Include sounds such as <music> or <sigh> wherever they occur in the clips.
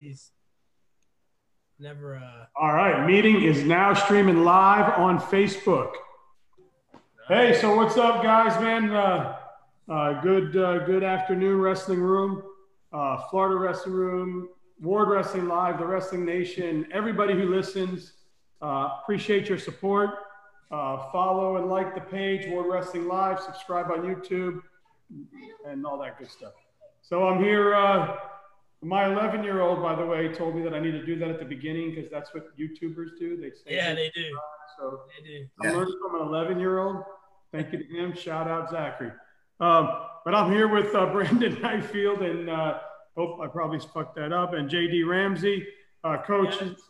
He's never. Uh, All right, meeting is now streaming live on Facebook. Hey, so what's up, guys, man? Uh, uh, good, uh, good afternoon, Wrestling Room, uh, Florida Wrestling Room, Ward Wrestling Live, the Wrestling Nation, everybody who listens. Uh, appreciate your support. Uh, follow and like the page, Ward Wrestling Live. Subscribe on YouTube, and all that good stuff. So I'm here. Uh, my 11 year old, by the way, told me that I need to do that at the beginning because that's what YouTubers do. They say, yeah, they do. So They do. I'm learning from an 11 year old. Thank you to him. Shout out Zachary. Um, but I'm here with uh, <laughs> Brandon Highfield and uh, hope I probably fucked that up. And JD Ramsey, uh, coaches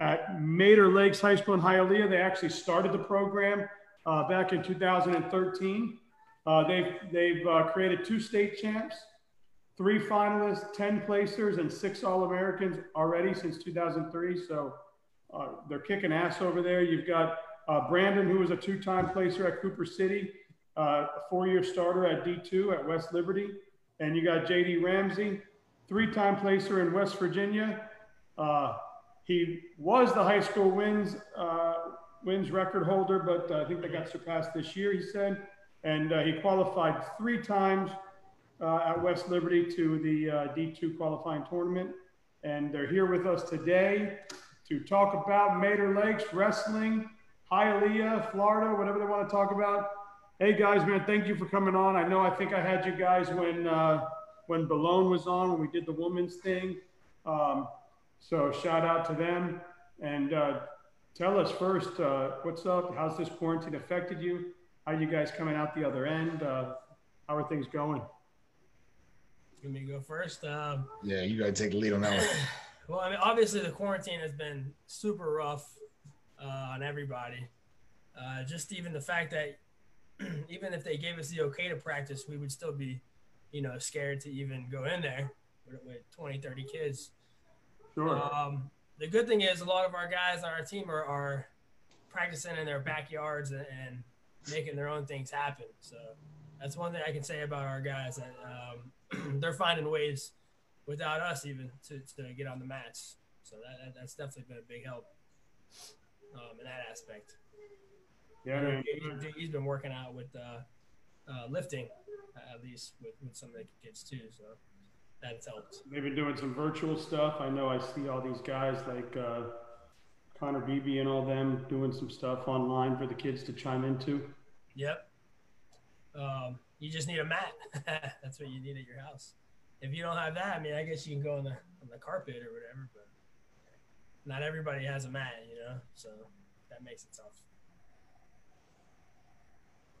at Mater Lakes High School in Hialeah. They actually started the program uh, back in 2013. Uh, they've they've uh, created two state champs, three finalists, 10 placers, and six All Americans already since 2003. So uh, they're kicking ass over there. You've got uh, Brandon, who was a two-time placer at Cooper City, uh, a four-year starter at D2 at West Liberty, and you got JD Ramsey, three-time placer in West Virginia. Uh, he was the high school wins uh, wins record holder, but uh, I think they got surpassed this year. He said, and he qualified three times at West Liberty to the uh, D2 qualifying tournament, and they're here with us today to talk about Mater Lakes wrestling, Hialeah, Florida, whatever they want to talk about. Hey guys, man, thank you for coming on. I know I think I had you guys when uh, when Balone was on when we did the women's thing. Um, so shout out to them and uh, tell us first uh, what's up. How's this quarantine affected you? How you guys coming out the other end? Uh, how are things going? Let me go first. Um, Yeah, you gotta take the lead on that one. <sighs> well, I mean, obviously the quarantine has been super rough uh, on everybody. Uh, just even the fact that <clears throat> even if they gave us the okay to practice, we would still be, you know, scared to even go in there with, with 20, 30 kids. Sure. Um, the good thing is a lot of our guys on our team are, are practicing in their backyards and, and making their own things happen. So that's one thing I can say about our guys that um, <clears throat> they're finding ways without us even to, to get on the mats. So that, that, that's definitely been a big help um, in that aspect. yeah, man. He- He's been working out with uh, uh, lifting uh, at least with, with some of the kids too. So that's helped. They've been doing some virtual stuff. I know I see all these guys like uh, Connor Beebe and all them doing some stuff online for the kids to chime into. Yep. Um, you just need a mat. <laughs> That's what you need at your house. If you don't have that, I mean, I guess you can go on the on the carpet or whatever, but not everybody has a mat, you know. So that makes it tough.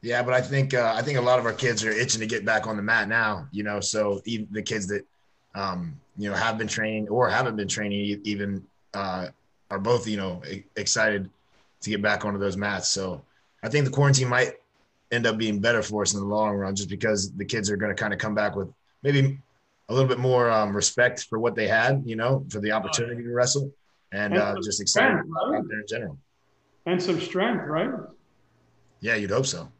Yeah, but I think uh, I think a lot of our kids are itching to get back on the mat now. You know, so even the kids that um, you know have been training or haven't been training even uh, are both you know excited to get back onto those mats. So I think the quarantine might end up being better for us in the long run, just because the kids are going to kind of come back with maybe a little bit more um, respect for what they had, you know, for the opportunity to wrestle, and uh, just excited out there in general. And some strength, right? Yeah, you'd hope so.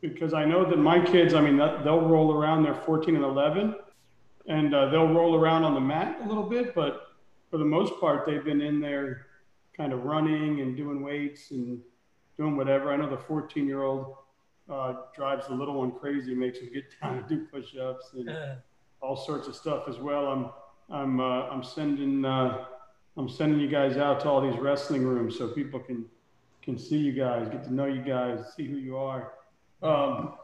Because I know that my kids, I mean, they'll roll around, they're 14 and 11, and uh, they'll roll around on the mat a little bit, but for the most part, they've been in there kind of running and doing weights and doing whatever. I know the 14 year old uh, drives the little one crazy, makes him get down and do push ups and Uh, <laughs> all sorts of stuff as well. I'm I'm uh, I'm sending uh, I'm sending you guys out to all these wrestling rooms so people can can see you guys, get to know you guys, see who you are. Um,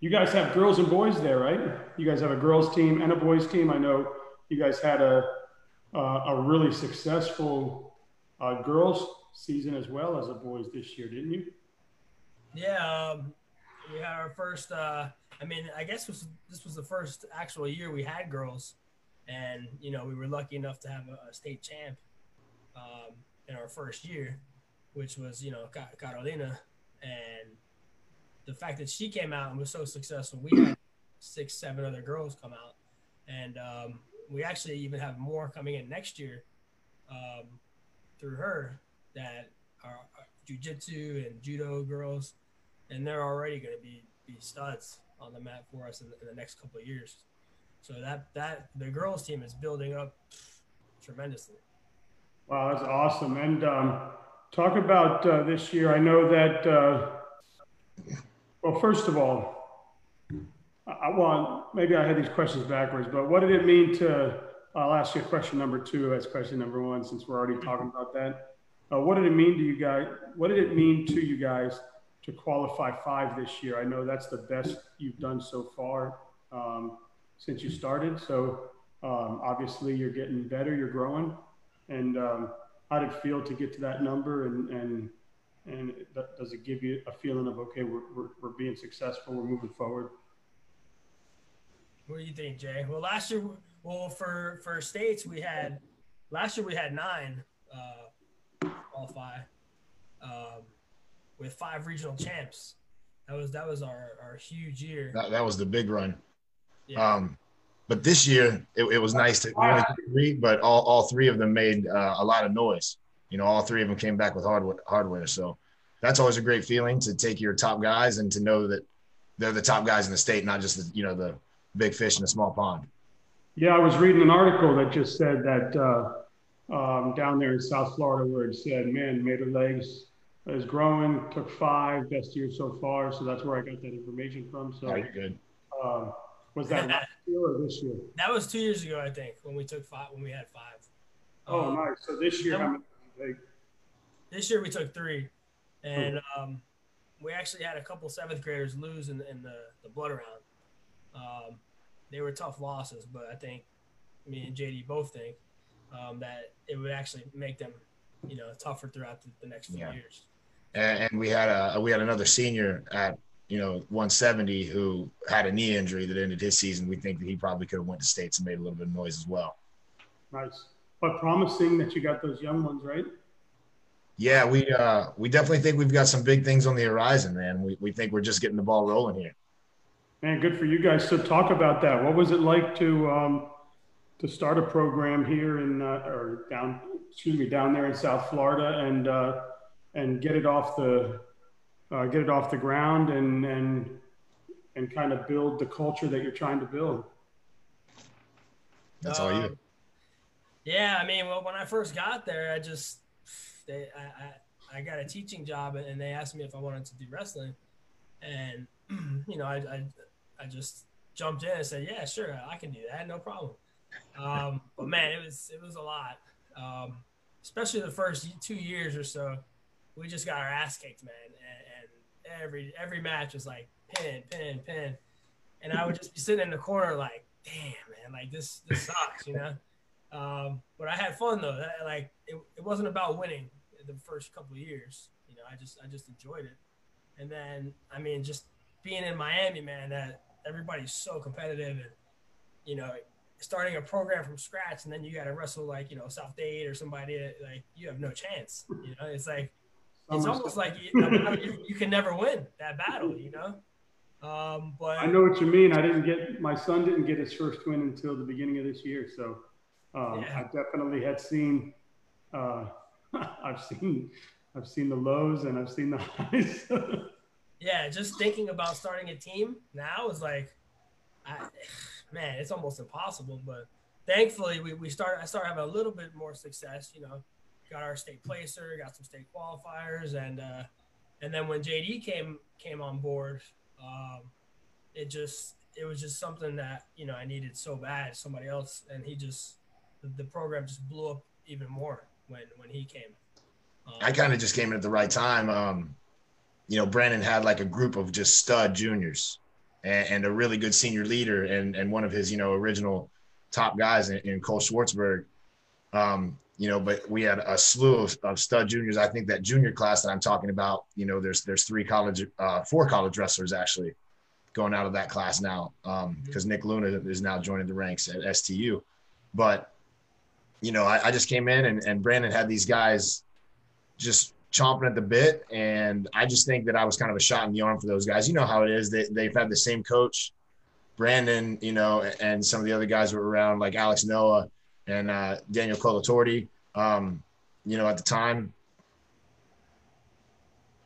you guys have girls and boys there, right? You guys have a girls team and a boys team. I know you guys had a uh, a really successful uh, girls season as well as a boys this year, didn't you? Yeah, um, we had our first. Uh, I mean, I guess was, this was the first actual year we had girls, and you know we were lucky enough to have a, a state champ um, in our first year, which was you know Ca- Carolina, and the fact that she came out and was so successful, we had six, seven other girls come out, and um, we actually even have more coming in next year um, through her that are jujitsu and judo girls, and they're already going to be be studs on the mat for us in the, in the next couple of years. So that that the girls team is building up tremendously. Wow, that's awesome. And um, talk about uh, this year. I know that. Uh, well, first of all, I want maybe I had these questions backwards, but what did it mean to? I'll ask you question number two as question number one, since we're already talking about that. Uh, what did it mean to you guys? What did it mean to you guys to qualify five this year? I know that's the best you've done so far um, since you started. So um, obviously you're getting better, you're growing. And um, how did it feel to get to that number? And and and does it give you a feeling of okay, we're, we're, we're being successful, we're moving forward? What do you think, Jay? Well, last year, well for for states we had last year we had nine uh, qualify um, with five regional champs. That was that was our our huge year. That, that was the big run. Yeah. Um, but this year it, it was nice to only three, but all, all three of them made uh, a lot of noise. You know, all three of them came back with hard hardware. So that's always a great feeling to take your top guys and to know that they're the top guys in the state, not just the, you know the big fish in a small pond. Yeah, I was reading an article that just said that uh, um, down there in South Florida, where it said, "Man, Mater Lakes is growing, took five, best year so far." So that's where I got that information from. So oh, good. Uh, was that <laughs> last year or this year? That was two years ago, I think, when we took five. When we had five. Oh, um, nice. So this year, how many? This year we took three, and um, we actually had a couple seventh graders lose in, in the the blood round. Um, they were tough losses, but I think me and JD both think um, that it would actually make them, you know, tougher throughout the, the next few yeah. years. And, and, we had a we had another senior at you know 170 who had a knee injury that ended his season. We think that he probably could have went to states and made a little bit of noise as well. Nice, but promising that you got those young ones right. Yeah, we uh, we definitely think we've got some big things on the horizon, man. We we think we're just getting the ball rolling here. Man, good for you guys. So talk about that. What was it like to um, to start a program here in uh, or down excuse me down there in South Florida and uh, and get it off the uh, get it off the ground and and and kind of build the culture that you're trying to build. That's all you. Um, yeah, I mean, well, when I first got there, I just they I, I, I got a teaching job and they asked me if I wanted to do wrestling, and <clears throat> you know I, I I just jumped in and said, "Yeah, sure, I can do that, no problem." Um, but man, it was it was a lot, um, especially the first two years or so. We just got our ass kicked, man, and, and every every match was like pin, pin, pin, and I would just be sitting in the corner like, "Damn, man, like this this sucks," you know. Um, but I had fun though. That, like it, it wasn't about winning the first couple years. You know, I just I just enjoyed it. And then I mean, just being in Miami, man, that everybody's so competitive and you know starting a program from scratch and then you got to wrestle like you know South Dade or somebody like you have no chance. You know, it's like it's almost like you, you, you, can never win that battle. You know. Um, but I know what you mean. I didn't get my son didn't get his first win until the beginning of this year, so um, yeah. I definitely had seen. Uh, <laughs> I've seen I've seen the lows and I've seen the <laughs> highs. <laughs> yeah, just thinking about starting a team now is like, I, man, it's almost impossible. But thankfully, we, we started. I started having a little bit more success. You know, got our state placer, got some state qualifiers, and uh, and then when JD came came on board, um, it just it was just something that you know I needed so bad. Somebody else, and he just the, the program just blew up even more when when he came. Um, I kind of just came in at the right time. Um, you know, Brandon had like a group of just stud juniors and, and, a really good senior leader and, and one of his, you know, original top guys in, in Cole Schwartzberg. Um, you know, but we had a slew of, of, stud juniors. I think that junior class that I'm talking about, you know, there's there's three college, uh, four college wrestlers actually going out of that class now because um, Nick Luna is now joining the ranks at STU. But you know, I, I just came in and, and Brandon had these guys just chomping at the bit. And I just think that I was kind of a shot in the arm for those guys. You know how it is. They, they've had the same coach, Brandon, you know, and some of the other guys were around, like Alex Noah and uh, Daniel Colatorti. Um, you know, at the time,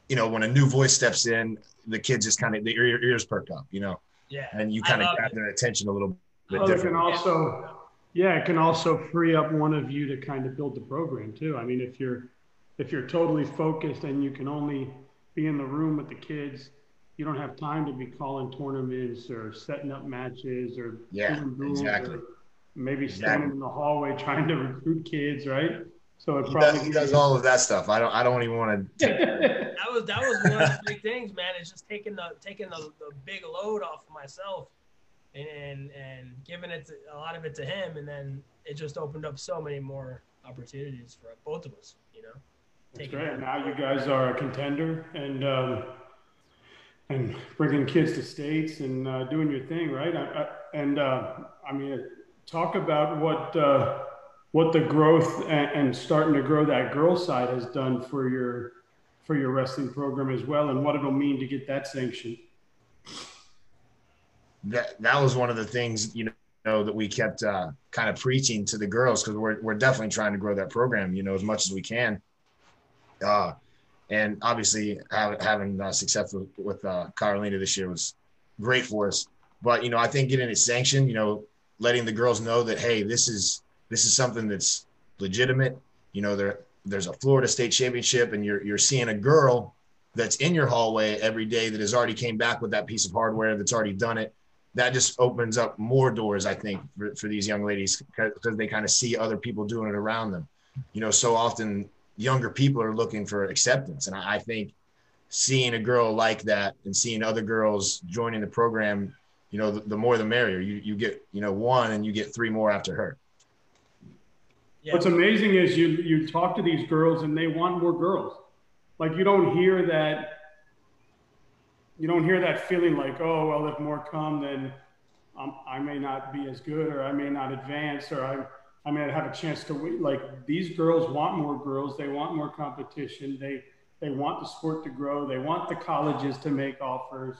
you know, when a new voice steps in, the kids just kind of, their ears perk up, you know? Yeah. And you kind of grab their attention a little bit Well, it different. can also, yeah, it can also free up one of you to kind of build the program too. I mean, if you're, if you're totally focused and you can only be in the room with the kids, you don't have time to be calling tournaments or setting up matches or Yeah, exactly. or maybe Exactly. standing in the hallway trying to recruit kids, right? So it He probably does, he does all of that stuff. I don't I don't even want to. <laughs> That was that was one of the big things, man. It's just taking the taking the, the big load off of myself, and, and and giving it to, a lot of it to him, and then it just opened up so many more opportunities for both of us. You know, That's great. that. Now you guys are a contender and um, and bringing kids to states and uh, doing your thing, right? I, I, and uh, I mean, talk about what uh, what the growth and, and starting to grow that girl side has done for your for your wrestling program as well, and what it'll mean to get that sanctioned. that that was one of the things you know that we kept uh, kind of preaching to the girls because we're we're definitely trying to grow that program you know as much as we can. Uh, and obviously have, having uh, success with, with uh, Carolina this year was great for us. But you know I think getting it sanctioned, you know, letting the girls know that hey, this is this is something that's legitimate. You know, there there's a Florida State Championship, and you're you're seeing a girl that's in your hallway every day that has already came back with that piece of hardware that's already done it that just opens up more doors, I think, for, for these young ladies because they kind of see other people doing it around them. You know, so often younger people are looking for acceptance. And I, I think seeing a girl like that and seeing other girls joining the program, you know, the, the more the merrier. You, you get, you know, one and you get three more after her. yeah. What's amazing is you you talk to these girls and they want more girls. Like you don't hear that. You don't hear that feeling like, oh well, if more come, then um, I may not be as good, or I may not advance, or I I may not have a chance to win. Like these girls want more girls. They want more competition. They they want the sport to grow. They want the colleges to make offers.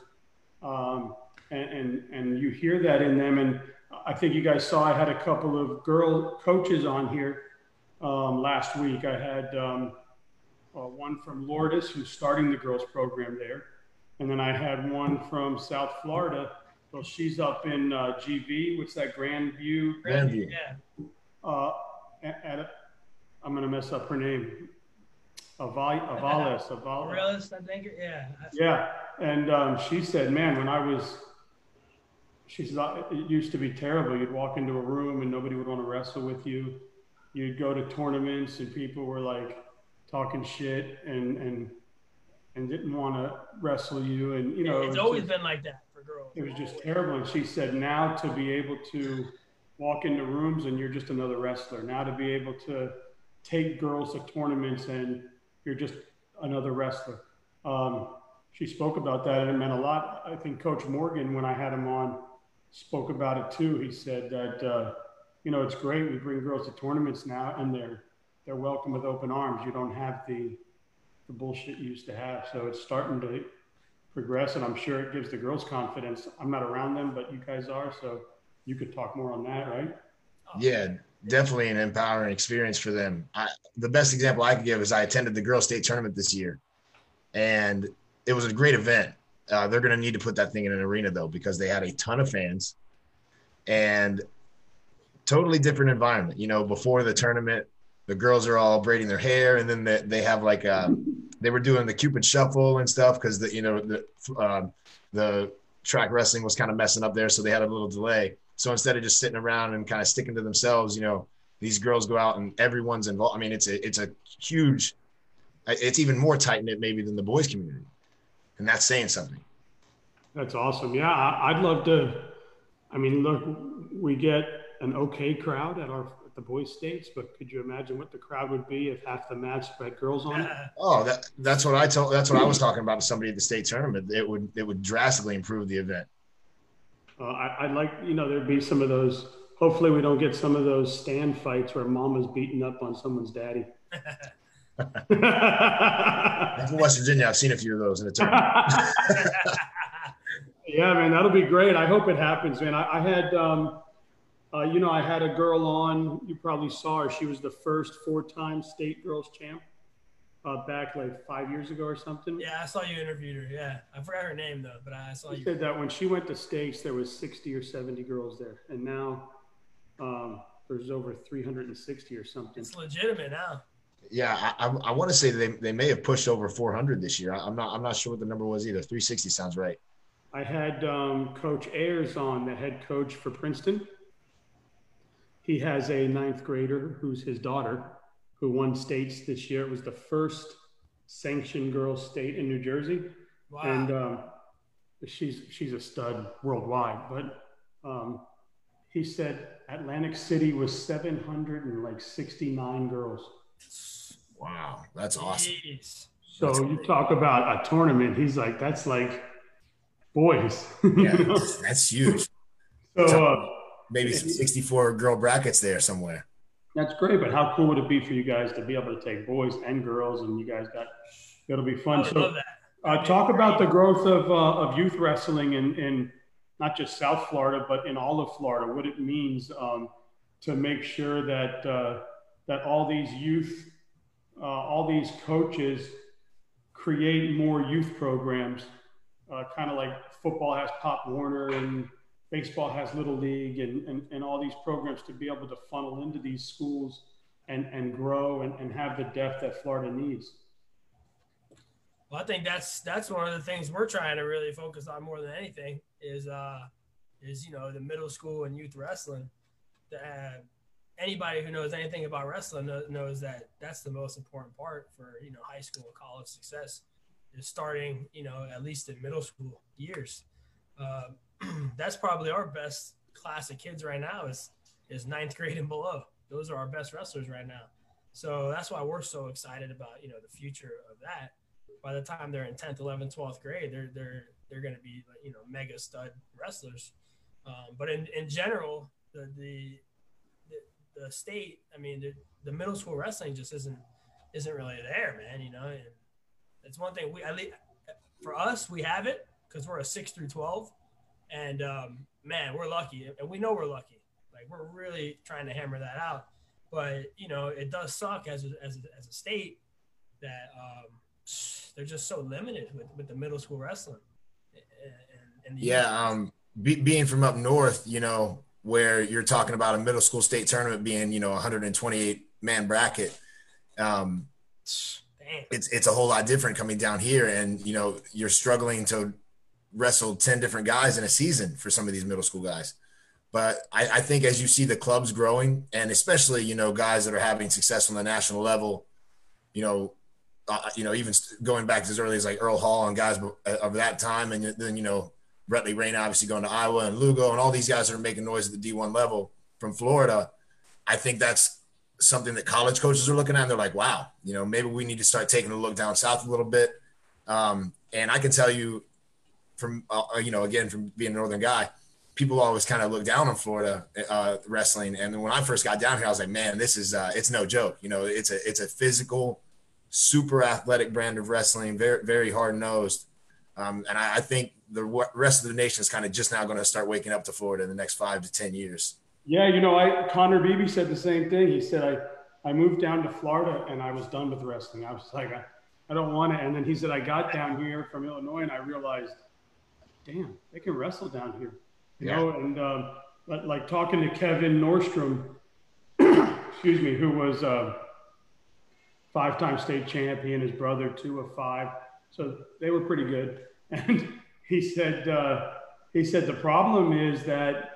Um, and, and and you hear that in them. And I think you guys saw I had a couple of girl coaches on here um, last week. I had um, uh, one from Lourdes who's starting the girls program there, and then I had one from South Florida. Well, she's up in uh, GV. What's that? Grandview. Grandview. Yeah. Uh, at, I'm gonna mess up her name. Aval- Avales. Aval- Realist, I think. Yeah. yeah, and um, she said, "Man, when I was, she said it used to be terrible. You'd walk into a room and nobody would want to wrestle with you. You'd go to tournaments and people were like talking shit and and and didn't want to wrestle you. And you know, it's always just- been like that for girls. it was just terrible. And she said, now to be able to walk into rooms and you're just another wrestler. Now to be able to take girls to tournaments and you're just another wrestler. Um, she spoke about that and it meant a lot. I think Coach Morgan, when I had him on, spoke about it too. He said that, uh, you know, it's great. We bring girls to tournaments now and they're, they're welcome with open arms. You don't have the, the bullshit you used to have. So it's starting to progress, and I'm sure it gives the girls confidence. I'm not around them, but you guys are, so you could talk more on that, right? Yeah, definitely an empowering experience for them. I, the best example I could give is I attended the girls' state tournament this year, and it was a great event. Uh, they're going to need to put that thing in an arena though because they had a ton of fans, and totally different environment. You know, before the tournament, the girls are all braiding their hair, and then they, they have like a, they were doing the Cupid shuffle and stuff because the you know the um, the Trackwrestling was kind of messing up there, so they had a little delay. So instead of just sitting around and kind of sticking to themselves, you know, these girls go out and everyone's involved. I mean, it's a it's a huge, it's even more tight knit maybe than the boys community, and that's saying something. That's awesome. Yeah, I, I'd love to. I mean, look, we get an okay crowd at our at the boys' states, but could you imagine what the crowd would be if half the match had girls on it? <laughs> Oh, that that's what I told. That's what I was talking about to somebody at the state tournament. It would it would drastically improve the event. Uh, I, I'd like, you know, there'd be some of those. Hopefully, we don't get some of those stand fights where mama's beating up on someone's daddy. And from West Virginia, I've seen a few of those in the tournament. yeah, man, that'll be great. I hope it happens, man. I, I had, um, uh, you know, I had a girl on. You probably saw her. She was the first four-time state girls champ. Uh, back like five years ago or something. Yeah, I saw you interviewed her. Yeah, I forgot her name though, but I saw She you. said that when she went to states, there was 60 or 70 girls there, and now um, there's over 360 or something. It's legitimate now. Yeah, I, I, I want to say they, they may have pushed over 400 this year. I'm not I'm not sure what the number was either. 360 sounds right. I had um, Coach Ayers on, the head coach for Princeton. He has a ninth grader who's his daughter, who won states this year. It was the first sanctioned girls state in New Jersey, Wow. and um, she's she's a stud worldwide. But um, he said Atlantic City was 769 girls. Wow, that's awesome. Jeez. So That's you talk about a tournament. He's like, that's like boys. <laughs> Yeah, that's huge. So uh, Maybe some 64 girl brackets there somewhere. That's great. But how cool would it be for you guys to be able to take boys and girls, and you guys got it'll be fun. So love that. uh, talk about the growth of uh, of youth wrestling in in not just South Florida, but in all of Florida. What it means um, to make sure that uh, that all these youth, uh, all these coaches create more youth programs, uh, kind of like football has Pop Warner and baseball has Little League and, and, and all these programs to be able to funnel into these schools and, and grow and, and have the depth that Florida needs. Well, I think that's that's one of the things we're trying to really focus on more than anything is uh is you know the middle school and youth wrestling. Uh, anybody who knows anything about wrestling knows, knows that that's the most important part for you know high school and college success is starting you know at least in middle school years. Uh, <clears throat> that's probably our best class of kids right now is is ninth grade and below. Those are our best wrestlers right now. So that's why we're so excited about you know the future of that by the time they're in 10th 11th 12th grade they're they're they're going to be you know mega stud wrestlers um, but in, in general the, the the state i mean the, the middle school wrestling just isn't isn't really there man you know and it's one thing we at least for us we have it because we're a 6 through 12 and um, man we're lucky and we know we're lucky like we're really trying to hammer that out but you know it does suck as a, as a, as a state that um, they're just so limited with, with the middle school wrestling. And, and the Yeah, um, be, being from up north, you know, where you're talking about a middle school state tournament being, you know, 128 man bracket. Um, it's it's a whole lot different coming down here, and you know, you're struggling to wrestle 10 different guys in a season for some of these middle school guys. But I, I think as you see the clubs growing, and especially you know guys that are having success on the national level, you know, uh, you know, even going back as early as like Earl Hall and guys of that time, and then you know Bretley Rain obviously going to Iowa and Lugo and all these guys that are making noise at the D1 level from Florida. I think that's something that college coaches are looking at. And they're like, wow, you know, maybe we need to start taking a look down south a little bit. Um, and I can tell you from, uh, you know, again, from being a Northern guy, people always kind of look down on Florida uh, wrestling. And when I first got down here, I was like, man, this is, uh, it's no joke. You know, it's a, it's a physical, super athletic brand of wrestling, very, very hard nosed. Um, and I, I think the rest of the nation is kind of just now going to start waking up to Florida in the next five to 10 years. Yeah, you know, I Connor Beebe said the same thing. He said I I moved down to Florida and I was done with wrestling. I was like, I, I don't want it. And then he said I got down here from Illinois and I realized, damn, they can wrestle down here. You Yeah. know, and um, like, like talking to Kevin Nordstrom, <coughs> excuse me, who was uh, five-time state champion, his brother two of five, so they were pretty good. <laughs> And he said uh, he said the problem is that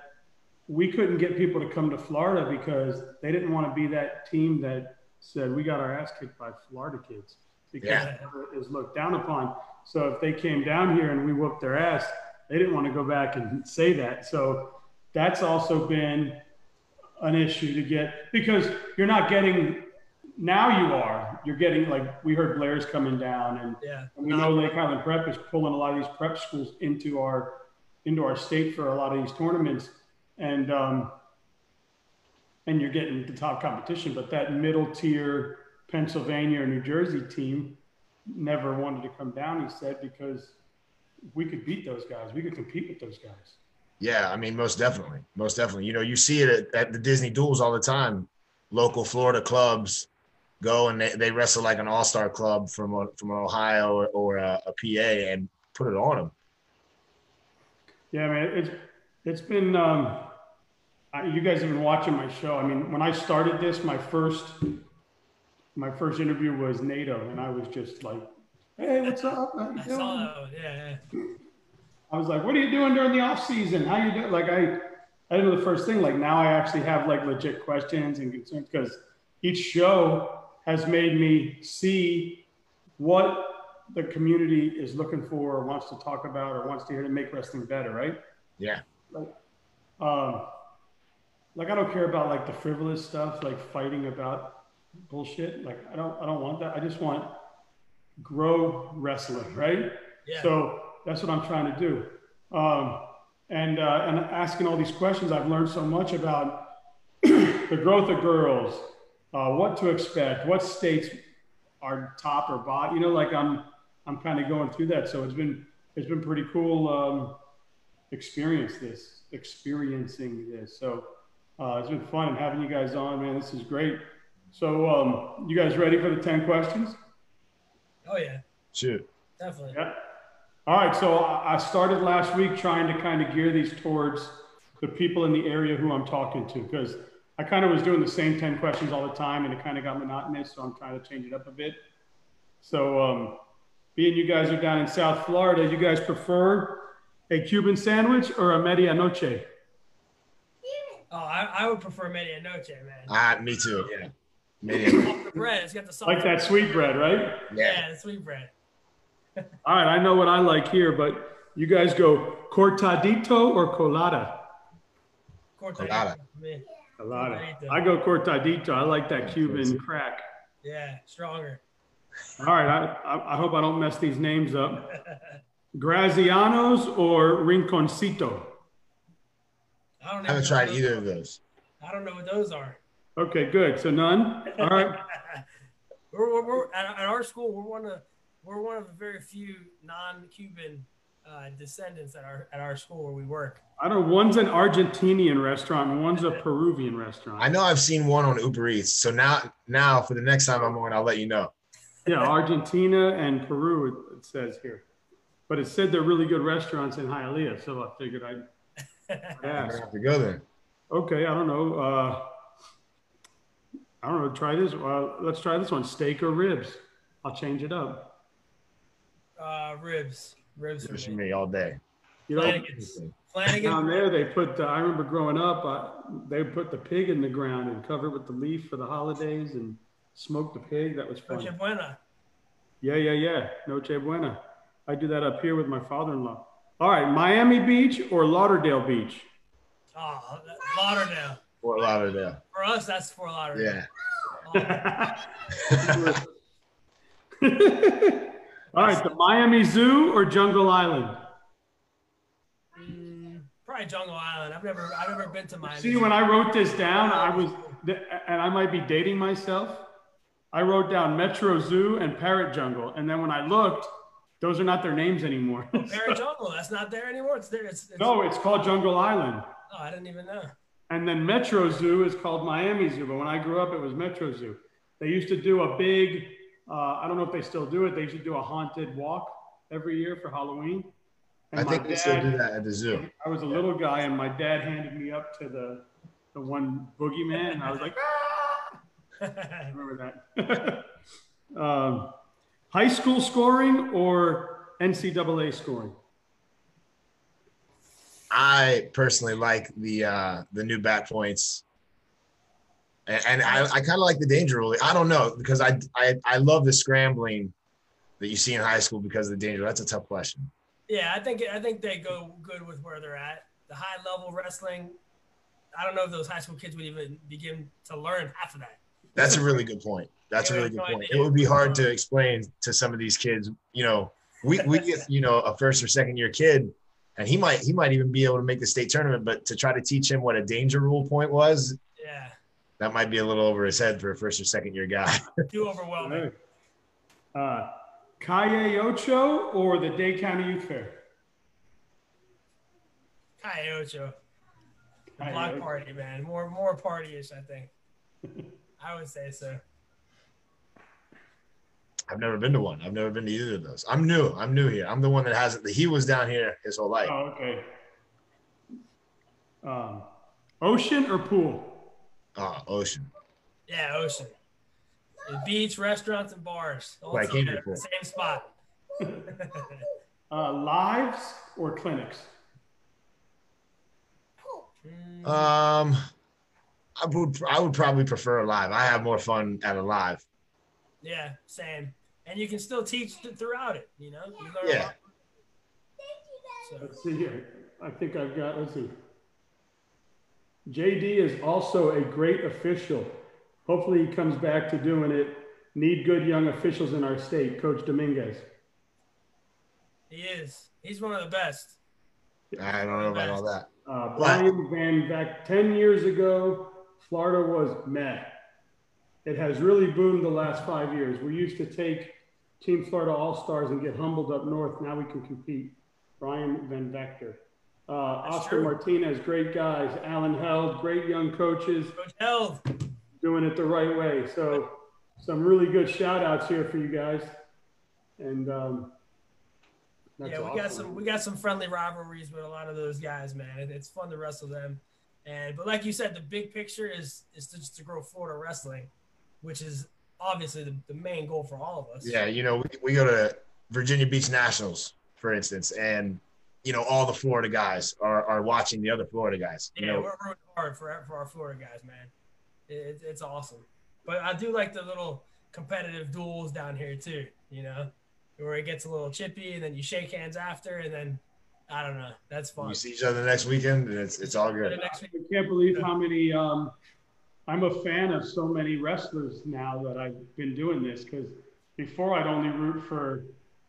we couldn't get people to come to Florida because they didn't want to be that team that said we got our ass kicked by Florida kids because Yeah. it is looked down upon. So if they came down here and we whooped their ass, they didn't want to go back and say that. So that's also been an issue to get because you're not getting now you are you're getting like we heard Blair's coming down and Yeah. and we know Lake Highland Prep is pulling a lot of these prep schools into our into our state for a lot of these tournaments, and um, and you're getting the top competition. But that middle tier Pennsylvania or New Jersey team never wanted to come down. He said because we could beat those guys, we could compete with those guys. Yeah, I mean, most definitely, most definitely. You know, you see it at, at the Disney Duals all the time. Local Florida clubs go and they, they wrestle like an all star club from a, from Ohio or, or a, a, PA and put it on them. Yeah, man, it's it's been. Um, you guys have been watching my show. I mean, when I started this, my first my first interview was NATO, and I was just like, "Hey, what's up?" I saw that. Yeah, yeah. I was like, "What are you doing during the off season? How you doing?" Like, I I know the first thing. Like now, I actually have like legit questions and concerns because each show has made me see what the community is looking for, or wants to talk about, or wants to hear to make wrestling better. Right? Yeah. Like, um, like I don't care about like the frivolous stuff, like fighting about bullshit. Like I don't, I don't want that. I just want grow wrestling, right? Yeah. So that's what I'm trying to do. Um, and uh, and asking all these questions, I've learned so much about <clears throat> the growth of girls, uh, what to expect, what states are top or bottom. You know, like I'm I'm kind of going through that. So it's been it's been pretty cool um, experience this experiencing this. So uh, it's been fun having you guys on, man. This is great. So um, you guys ready for the ten questions? Oh yeah. Shoot. Definitely. Yeah. All right. So I started last week trying to kind of gear these towards the people in the area who I'm talking to because I kind of was doing the same 10 questions all the time and it kind of got monotonous. So I'm trying to change it up a bit. So, um, being you guys are down in South Florida, you guys prefer a Cuban sandwich or a medianoche? Oh, I, I would prefer medianoche, man. Ah, me too. Yeah. Medianoche. the bread. It's got the salt. Like that sweet bread, right? Yeah, yeah the sweet bread. All right, I know what I like here, but you guys go cortadito or colada? Cortadito. Colada. I go cortadito. I like that Cuban crack. Yeah, stronger. All right, I, I hope I don't mess these names up. <laughs> Grazianos or Rinconcito? I don't I haven't tried either of those. I don't know what those are. Okay, good. So none. All right. <laughs> we're, we're, we're at, at, our school. We're one of we're one of the very few non-Cuban uh, descendants at our at our school where we work. I don't know. One's an Argentinian restaurant, and one's a <laughs> Peruvian restaurant. I know I've seen one on Uber Eats. So now, now for the next time I'm on, I'll let you know. Yeah, Argentina and Peru. It says here, but it said they're really good restaurants in Hialeah. So I figured I'd <laughs> yeah, have to go there. Okay, I don't know. Uh, I don't know. Try this. Uh, let's try this one: steak or ribs. I'll change it up. Uh, ribs. Ribs for me. me all day. You know, Flanagan's. Flanagan. down there they put. I remember growing up. Uh, they put the pig in the ground and cover it with the leaf for the holidays and smoke the pig. That was fun. Noche buena. Yeah, yeah, yeah. Noche buena. I do that up here with my father-in-law. All right, Miami Beach or Lauderdale Beach? Oh, Lauderdale. Fort Lauderdale. For us, that's Fort Lauderdale. Yeah. <laughs> All right, the Miami Zoo or Jungle Island? Mm, probably Jungle Island. I've never, I've never been to Miami. See, when I wrote this down, I was, and I might be dating myself. I wrote down Metro Zoo and Parrot Jungle, and then when I looked, those are not their names anymore. Oh, <laughs> Parrot Jungle, that's not there anymore. It's there. It's, it's, no, it's called Jungle Island. Oh, I didn't even know. And then Metro Zoo is called Miami Zoo, but when I grew up, it was Metro Zoo. They used to do a big, uh, I don't know if they still do it. They used to do a haunted walk every year for Halloween. And I think dad, they still do that at the zoo. I was a little guy, and my dad handed me up to the the one boogeyman, and I was like, ah! <laughs> I remember that. <laughs> um, High school scoring or NCAA scoring? I personally like the uh, the new back points, and, and I, I kind of like the danger rule. I don't know because I, I I love the scrambling that you see in high school because of the danger. That's a tough question. Yeah, I think I think they go good with where they're at. The high level wrestling, I don't know if those high school kids would even begin to learn half of that. That's a really good point. That's a really good point. It would be hard to explain to some of these kids. You know, we we get you know a first or second year kid, and he might he might even be able to make the state tournament. But to try to teach him what a danger rule point was, yeah, that might be a little over his head for a first or second year guy. <laughs> Too overwhelming. Uh, Calle Ocho or the Dade County Youth Fair? Calle Ocho. The block party, man. More more partyish, I think. <laughs> I would say so. I've never been to one. I've never been to either of those. I'm new. I'm new here. I'm the one that hasn't. He was down here his whole life. Oh, okay. Um, ocean or pool? Oh, ocean. Yeah, ocean. The beach, restaurants, and bars. All Right, came together, before. same spot. <laughs> Uh, lives or clinics? Um, I would I would probably prefer a live. I have more fun at a live. Yeah, same. And you can still teach th- throughout it. You know. You learn a Yeah. lot. So, Let's see here. I think I've got, let's see. JD is also a great official. Hopefully he comes back to doing it. Need good young officials in our state, Coach Dominguez. he is. He's one of the best. I don't know about all that. Uh, What? Brian Van back 10 years ago, Florida was meh. It has really boomed the last five years. We used to take Team Florida All Stars and get humbled up north. Now we can compete. Brian Van Vector. Uh, Oscar true. Martinez, great guys. Alan Held, great young coaches Coach Held. doing it the right way. So, some really good shout outs here for you guys. And um, that's yeah, we got some we got some friendly rivalries with a lot of those guys, man. It, it's fun to wrestle them. And but like you said, the big picture is is to just to grow Florida wrestling, which is obviously the, the main goal for all of us. Yeah, you know, we, we go to Virginia Beach Nationals, for instance, and you know all the Florida guys are, are watching the other Florida guys. You Yeah, know, we're rooting hard for for our Florida guys, man. It, it, it's awesome. But I do like the little competitive duels down here too. You know, where it gets a little chippy, and then you shake hands after, and then I don't know. That's fun. You see each other next weekend, and it's it's all The good. next week- I can't believe how many. Um, I'm a fan of so many wrestlers now that I've been doing this because before I'd only root for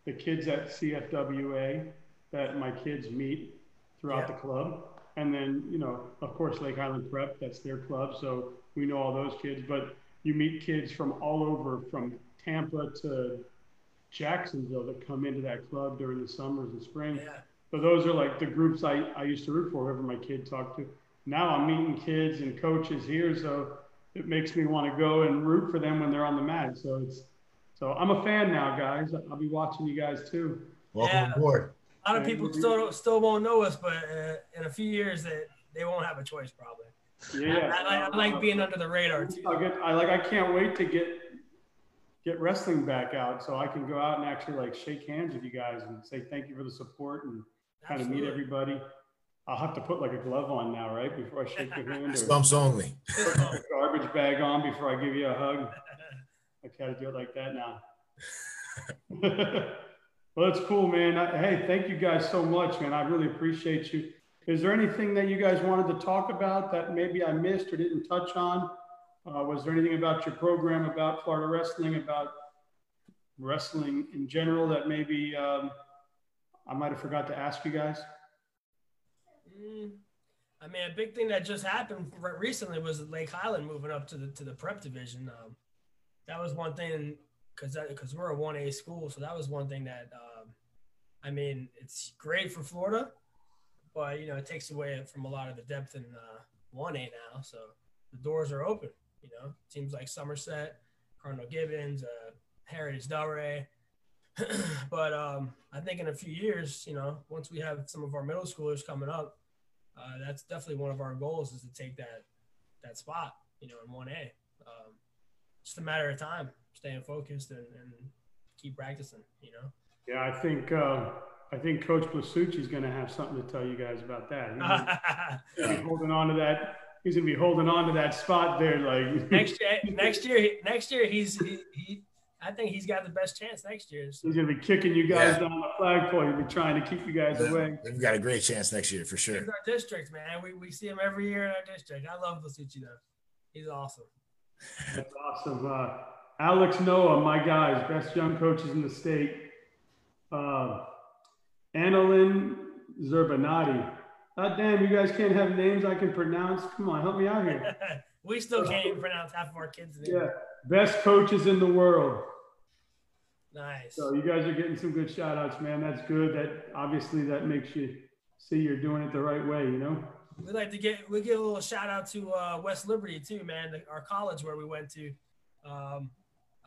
the kids at CFWA that my kids meet throughout Yeah. the club, and then you know, of course, Lake Highland Prep, that's their club, so we know all those kids. But you meet kids from all over, from Tampa to Jacksonville, that come into that club during the summers and spring. Yeah. So those are like the groups I, I used to root for, whoever my kid talked to. Now I'm meeting kids and coaches here, so it makes me want to go and root for them when they're on the mat. So it's so I'm a fan now, guys. I'll be watching you guys too. Welcome Yeah. aboard. A lot of people still don't- still won't know us, but uh, in a few years, that they won't have a choice probably. Yeah, I, I, I like being under the radar too. I'll get, I like I can't wait to get get wrestling back out so I can go out and actually like shake hands with you guys and say thank you for the support and kind of meet everybody. I'll have to put like a glove on now, right, before I shake your hand. Stumps <laughs> only. garbage bag on before I give you a hug. I gotta do it like that now. <laughs> well, that's cool, man. I, hey, thank you guys so much, man. I really appreciate you. Is there anything that you guys wanted to talk about that maybe I missed or didn't touch on? Uh, was there anything about your program, about Florida wrestling, about wrestling in general that maybe um, I might have forgot to ask you guys? Mm, I mean, a big thing that just happened recently was Lake Highland moving up to the to the prep division. Um, that was one thing because because we're a one A school, so that was one thing that um, I mean, it's great for Florida, but you know, it takes away from a lot of the depth in one A now. So the doors are open. You know, teams like Somerset, Cardinal Gibbons, uh, Heritage Delray. <clears throat> but um, I think in a few years, you know, once we have some of our middle schoolers coming up, uh, that's definitely one of our goals is to take that that spot, you know, in one A. Um, just a matter of time, staying focused and, and keep practicing. You know. Yeah, I think uh, I think Coach Blasucci's going to have something to tell you guys about that. He's gonna <laughs> be holding on to that. He's going to be holding on to that spot there, like next year, <laughs> next year, next year, he's he, he. I think he's got the best chance next year. So, He's going to be kicking you guys Yeah. down the flagpole. He'll be trying to keep you guys away. We've got a great chance next year for sure. he's our district, man. We, we see him every year in our district. I love Blasucci though. He's awesome. That's awesome. Uh, Alex Noah, my guys, best young coaches in the state. Uh, Annalyn Zerbanati. God damn, you guys can't have names I can pronounce. Come on, help me out here. <laughs> we still can't even pronounce half of our kids' names. Yeah, best coaches in the world. Nice. So you guys are getting some good shout outs, man. That's good. That obviously that makes you see you're doing it the right way, you know? We'd like to get we give a little shout out to uh, West Liberty too, man, the, our college where we went to. Um,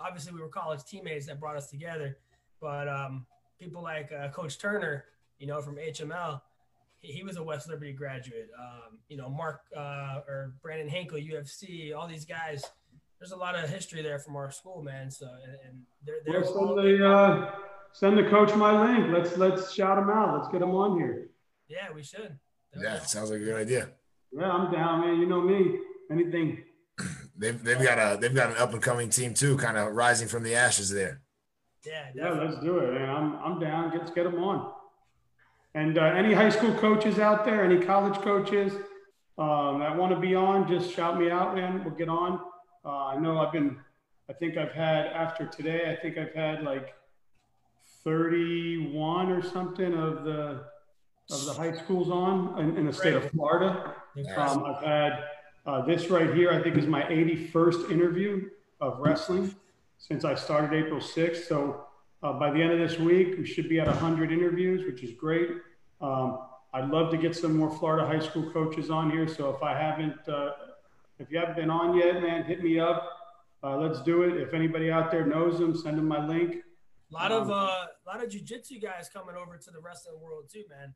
obviously we were college teammates that brought us together, but um, people like uh, Coach Turner, you know, from HML, he, he was a West Liberty graduate. Um, you know, Mark uh, or Brandon Hinkle, UFC, all these guys. There's a lot of history there from our school, man. So and, and they're, they're well, send the uh, send the coach my link. Let's let's shout him out. Let's get him on here. Yeah, we should. yeah, sounds like a good idea. Yeah, I'm down, man. You know me. Anything. <clears throat> they've they've got a they've got an up and coming team too, kind of rising from the ashes there. Yeah, definitely. yeah. Let's do it, man. I'm I'm down. Let's get them on. And uh, any high school coaches out there, any college coaches um, that want to be on, just shout me out, man. We'll get on. Uh, I know I've been, I think I've had, after today, I think I've had like 31 or something of the of the high schools on in, in the state of Florida. Um, I've had uh, this right here, I think is my 81st interview of wrestling since I started April 6th. So uh, by the end of this week, we should be at 100 interviews, which is great. Um, I'd love to get some more Florida high school coaches on here. So if I haven't, uh, if you haven't been on yet, man, hit me up. Uh, let's do it. If anybody out there knows them, send them my link. A lot um, of uh, a lot of jujitsu guys coming over to the rest of the world too, man.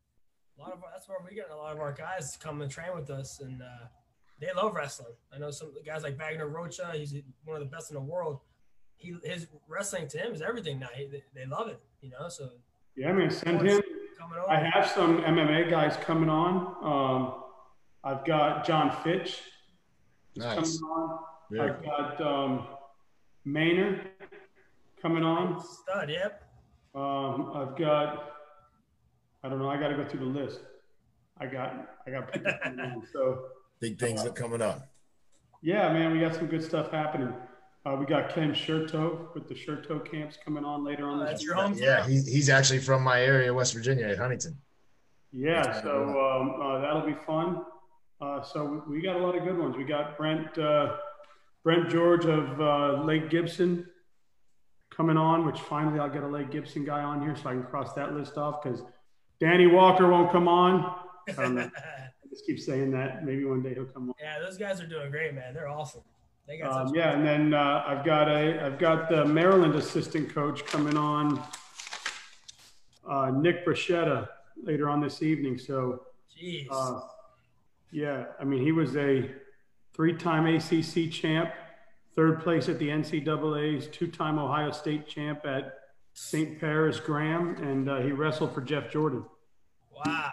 A lot of that's where we get a lot of our guys to come and train with us, and uh, they love wrestling. I know some guys like Wagner Rocha. He's one of the best in the world he his wrestling to him is everything now. He, they, love it, you know. So yeah, I mean, send him. I have some MMA guys coming on. Um, I've got John Fitch. Nice. Coming on. Yeah. I've got um, Maynard coming on. Stud, yep. Um, I've got. I don't know. I got to go through the list. I got. I got people coming on. So <laughs> big things uh, are coming up. Yeah, man, we got some good stuff happening. Uh, we got Ken Chertow with the Chertow camps coming on later on. Oh, that's your home. Yeah, he's, he's actually from my area, West Virginia, at Huntington. Yeah, so um, uh, that'll be fun. Uh, so we got a lot of good ones. We got Brent uh, Brent George of uh, Lake Gibson coming on, which finally I'll get a Lake Gibson guy on here so I can cross that list off because Danny Walker won't come on. <laughs> I just keep saying that. Maybe one day he'll come on. Yeah, those guys are doing great, man. They're awesome. They got um, yeah, and then uh, I've got a I've got the Maryland assistant coach coming on, uh, Nick Brascetta, later on this evening. So, Jeez. Yeah, I mean he was a three-time ACC champ, third place at the NCAA's, two-time Ohio State champ at St. Paris Graham, and uh, he wrestled for Jeff Jordan. Wow.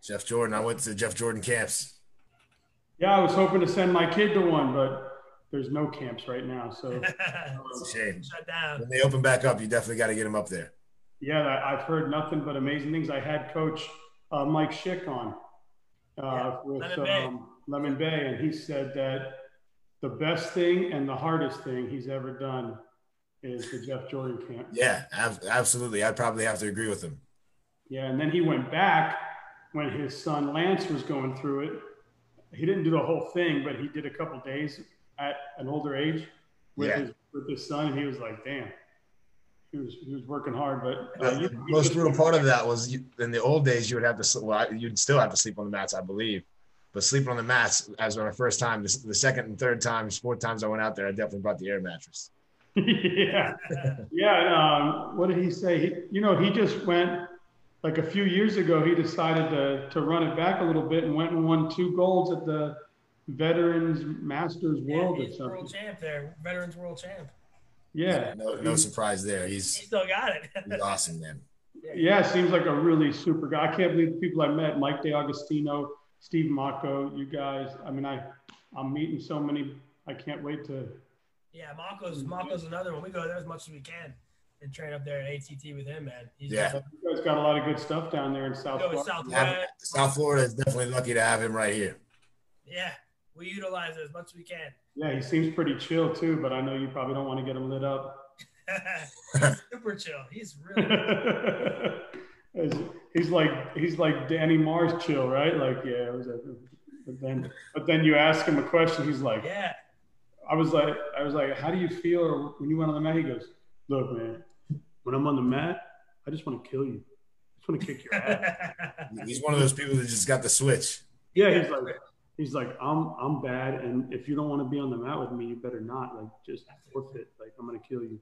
Jeff Jordan. I went to Jeff Jordan camps. Yeah, I was hoping to send my kid to one, but there's no camps right now. So <laughs> it's a shame. Shut down. When they open back up, you definitely got to get him up there. Yeah, I've heard nothing but amazing things. I had Coach uh, Mike Schick on uh, yeah. with Lemon Bay. Um, Lemon Bay, and he said that the best thing and the hardest thing he's ever done is the Jeff Jordan camp. Yeah, absolutely. I'd probably have to agree with him. Yeah, and then he went back when his son Lance was going through it. He didn't do the whole thing, but he did a couple days at an older age with yeah. his with his son, and he was like, "Damn." He was, he was working hard, but uh, the most brutal part of that was you, in the old days you would have to well you'd still have to sleep on the mats I believe, but sleeping on the mats as my first time the, the second and third times fourth times I went out there I definitely brought the air mattress. <laughs> yeah, yeah. Um, what did he say? He, you know, he just went like a few years ago. He decided to to run it back a little bit and went and won two golds at the Veterans Masters World yeah, or something. World champ there, Veterans World champ. Yeah. No, no surprise there. He's he still got it. he's awesome, man. Yeah, seems like a really super guy. I can't believe the people I met: Mike DeAugustino, Steve Mocco, you guys. I mean, I I'm meeting so many. I can't wait to. Yeah, Mocco's Mocco's another one. We go there as much as we can and train up there at ATT with him, man. He's yeah, you guys got a lot of good stuff down there in South South Florida. South Florida is definitely lucky to have him right here. Yeah, we utilize it as much as we can. Yeah, he seems pretty chill too, but I know you probably don't want to get him lit up. <laughs> super chill. He's really. <laughs> he's like he's like Danny Mars chill, right? Like yeah, was but then but then you ask him a question, he's like, yeah. I was like I was like, how do you feel when you went on the mat? He goes, look, man, when I'm on the mat, I just want to kill you. I just want to kick your ass. <laughs> he's one of those people that just got the switch. Yeah, he's like he's like, I'm I'm bad, and if you don't want to be on the mat with me, you better not. Like, just forfeit. Like, I'm gonna kill you,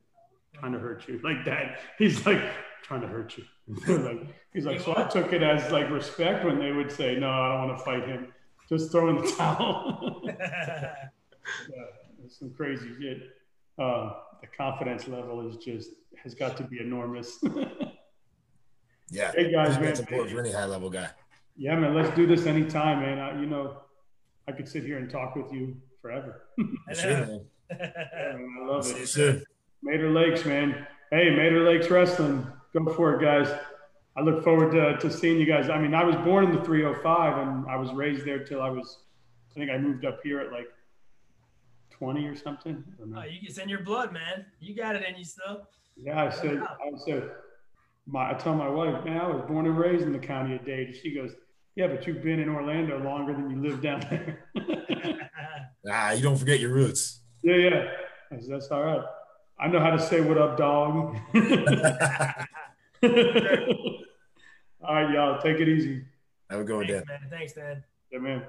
trying to hurt you, <laughs> like that. He's like trying to hurt you. <laughs> like, he's like, so I took it as like respect when they would say, no, I don't want to fight him. Just throw in the <laughs> towel. yeah, it's some crazy shit. Uh, the confidence level is just has got to be enormous. yeah, hey guys, man, that's important for any high level guy. Yeah, man, let's do this anytime, man. I, you know, I could sit here and talk with you forever. sure, man. <laughs> Um, I love See it. you soon. Mater Lakes, man. Hey, Mater Lakes Wrestling. Go for it, guys. I look forward to, to seeing you guys. I mean, I was born in the 305 and I was raised there till I was, I think I moved up here at like 20 or something. I don't know. Oh, you can send your blood, man. You got it in you still. Yeah, I said, I said, my, I tell my wife, man, I was born and raised in the county of Dade. She goes, yeah, but you've been in Orlando longer than you live down there. <laughs> Ah, you don't forget your roots. yeah, yeah. I said, That's all right. I know how to say what up, dog. <laughs> <laughs> all right, y'all. Take it easy. Have a good one, Dan. Thanks, man. Thanks, Dan. Yeah, man.